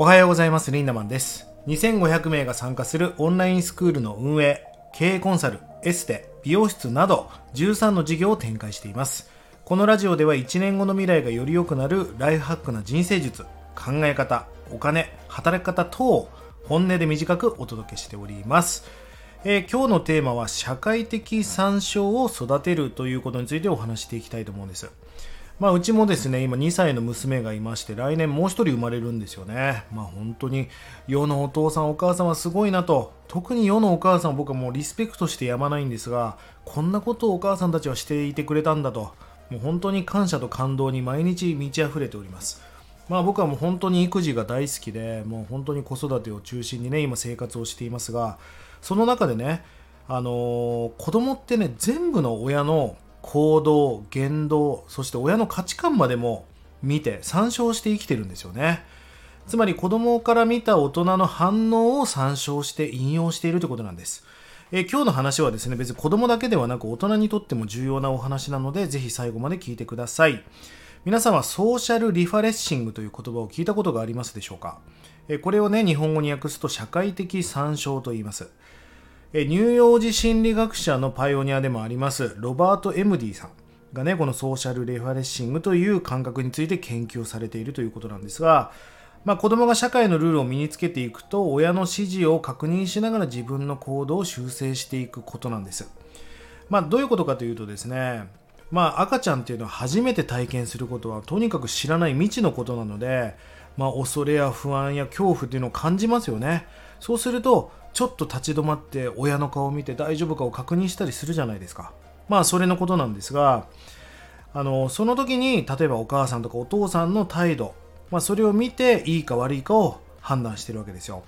おはようございます。リンダマンです。2500名が参加するオンラインスクールの運営経営コンサルエステ美容室など13の事業を展開しています。このラジオでは1年後の未来がより良くなるライフハックな人生術考え方お金働き方等を本音で短くお届けしております。えー、今日のテーマは社会的参照を育てるということについてお話していきたいと思うんです。まあ、うちもですね、今2歳の娘がいまして、来年もう1人生まれるんですよね。まあ、本当に世のお父さんお母さんはすごいなと、特に世のお母さん僕はもうリスペクトしてやまないんですが、こんなことをお母さんたちはしていてくれたんだと、もう本当に感謝と感動に毎日満ち溢れております。まあ僕はもう本当に育児が大好きで、もう本当に子育てを中心にね、今生活をしていますが、その中でね、あのー、子供ってね、全部の親の行動、言動、そして親の価値観までも見て参照して生きてるんですよね。つまり子供から見た大人の反応を参照して引用しているということなんです。え今日の話はですね、別に子供だけではなく大人にとっても重要なお話なので、ぜひ最後まで聞いてください。皆さんはソーシャルリファレッシングという言葉を聞いたことがありますでしょうか？これをね、日本語に訳すと社会的参照と言います。乳幼児心理学者のパイオニアでもありますロバート・エムディさんがねこの social referencing という感覚について研究をされているということなんですが、まあ、子供が社会のルールを身につけていくと親の指示を確認しながら自分の行動を修正していくことなんです、まあ、どういうことかというとですねまあ、赤ちゃんっていうのは初めて体験することはとにかく知らない未知のことなので、まあ、恐れや不安や恐怖っていうのを感じますよね。そうするとちょっと立ち止まって親の顔を見て大丈夫かを確認したりするじゃないですか。まあそれのことなんですが、あの、その時に例えばお母さんとかお父さんの態度、まあそれを見ていいか悪いかを判断してるわけですよ。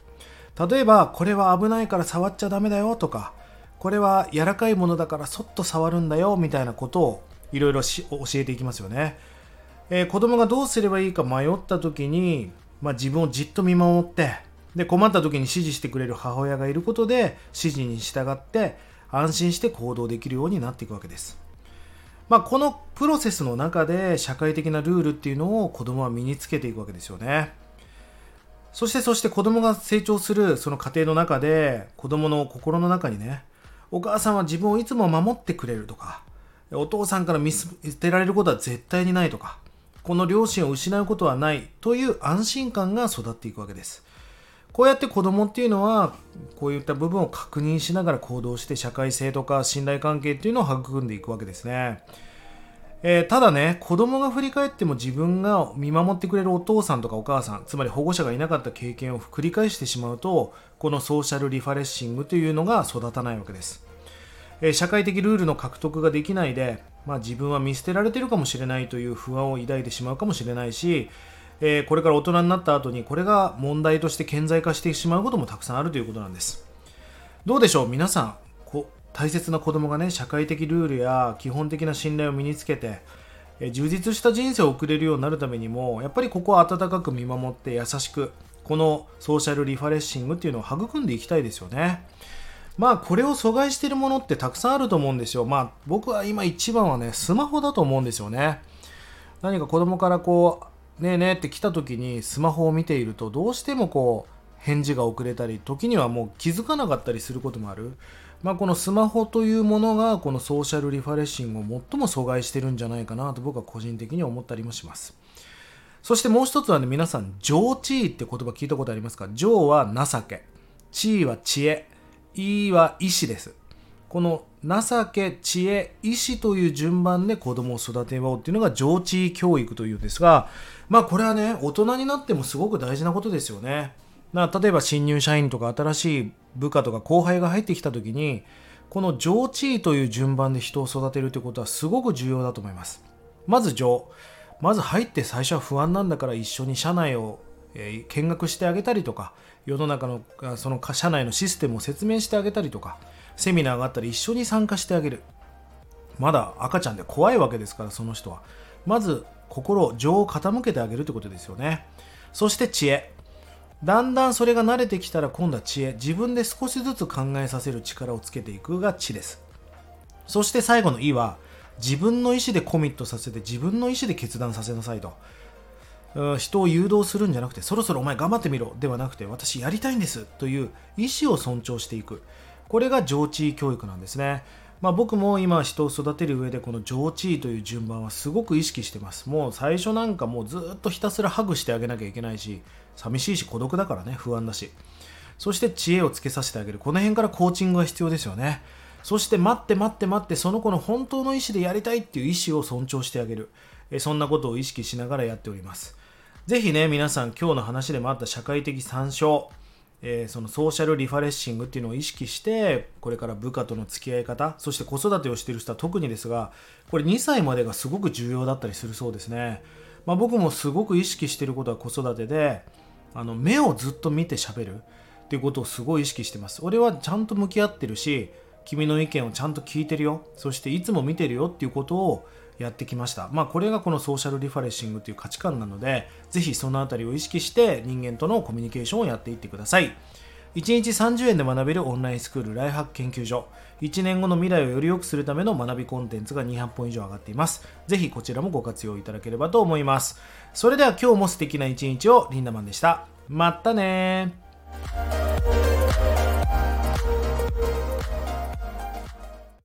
例えば、これは危ないから触っちゃダメだよとか、これは柔らかいものだからそっと触るんだよみたいなことをいろいろ教えていきますよね。えー、子供がどうすればいいか迷った時に、まあ、自分をじっと見守ってで困った時に指示してくれる母親がいることで指示に従って安心して行動できるようになっていくわけです。まあ、このプロセスの中で社会的なルールっていうのを子供は身につけていくわけですよね。そしてそして子供が成長するその過程の中で子供の心の中にね、お母さんは自分をいつも守ってくれるとか、お父さんから見捨てられることは絶対にないとか、この両親を失うことはないという安心感が育っていくわけです。こうやって子供っていうのはこういった部分を確認しながら行動して社会性とか信頼関係っていうのを育んでいくわけですね。えー、ただね、子供が振り返っても自分が見守ってくれるお父さんとかお母さん、つまり保護者がいなかった経験を繰り返してしまうと、このソーシャルリファレッシングというのが育たないわけです。えー、社会的ルールの獲得ができないで、まあ、自分は見捨てられてるかもしれないという不安を抱いてしまうかもしれないし、えー、これから大人になった後にこれが問題として顕在化してしまうこともたくさんあるということなんです。どうでしょう？皆さんこ大切な子供がね社会的ルールや基本的な信頼を身につけて、えー、充実した人生を送れるようになるためにもやっぱりここは温かく見守って優しくこのソーシャルリファレッシングっていうのを育んでいきたいですよね。まあこれを阻害してるものってたくさんあると思うんですよ。まあ僕は今一番はねスマホだと思うんですよね。何か子供からこうねえねえって来た時にスマホを見ているとどうしてもこう返事が遅れたり時にはもう気づかなかったりすることもある、まあ、このスマホというものがこのソーシャルリファレッシングを最も阻害してるんじゃないかなと僕は個人的に思ったりもします。そしてもう一つはね皆さん情地位って言葉聞いたことありますか？情は情け地位は知恵意は意志です。この情け、知恵、意志という順番で子供を育てようっていうのが上智教育というんですが、まあこれはね、大人になってもすごく大事なことですよね。な例えば新入社員とか新しい部下とか後輩が入ってきた時に、この上智という順番で人を育てるってことはすごく重要だと思います。まず上。まず入って最初は不安なんだから一緒に社内を、見学してあげたりとか、世の中のその社内のシステムを説明してあげたりとか、セミナーがあったら一緒に参加してあげる。まだ赤ちゃんで怖いわけですから、その人は。まず、心、情を傾けてあげるってことですよね。そして知恵。だんだんそれが慣れてきたら今度は知恵。自分で少しずつ考えさせる力をつけていくが知です。そして最後の意は、自分の意思でコミットさせて自分の意思で決断させなさいと。人を誘導するんじゃなくてそろそろお前頑張ってみろではなくて私やりたいんですという意思を尊重していくこれが上智教育なんですね。まあ、僕も今人を育てる上でこの上智という順番はすごく意識してます。もう最初なんかもうずっとひたすらハグしてあげなきゃいけないし寂しいし孤独だからね不安だし。そして知恵をつけさせてあげる。この辺からコーチングが必要ですよね。そして待って待って待ってその子の本当の意思でやりたいっていう意思を尊重してあげる。そんなことを意識しながらやっております。ぜひね皆さん今日の話でもあった社会的参照えー、そのソーシャルリファレッシングっていうのを意識してこれから部下との付き合い方そして子育てをしている人は特にですがこれ2歳までがすごく重要だったりするそうですね、まあ、僕もすごく意識していることは子育てであの目をずっと見て喋るっていうことをすごい意識してます。俺はちゃんと向き合ってるし君の意見をちゃんと聞いてるよ。そしていつも見てるよっていうことをやってきました。まあこれがこのソーシャルリファレッシングという価値観なので、ぜひそのあたりを意識して人間とのコミュニケーションをやっていってください。1日30円で学べるオンラインスクールライハック研究所。1年後の未来をより良くするための学びコンテンツが200本以上上がっています。ぜひこちらもご活用いただければと思います。それでは今日も素敵な一日をリンダマンでした。またね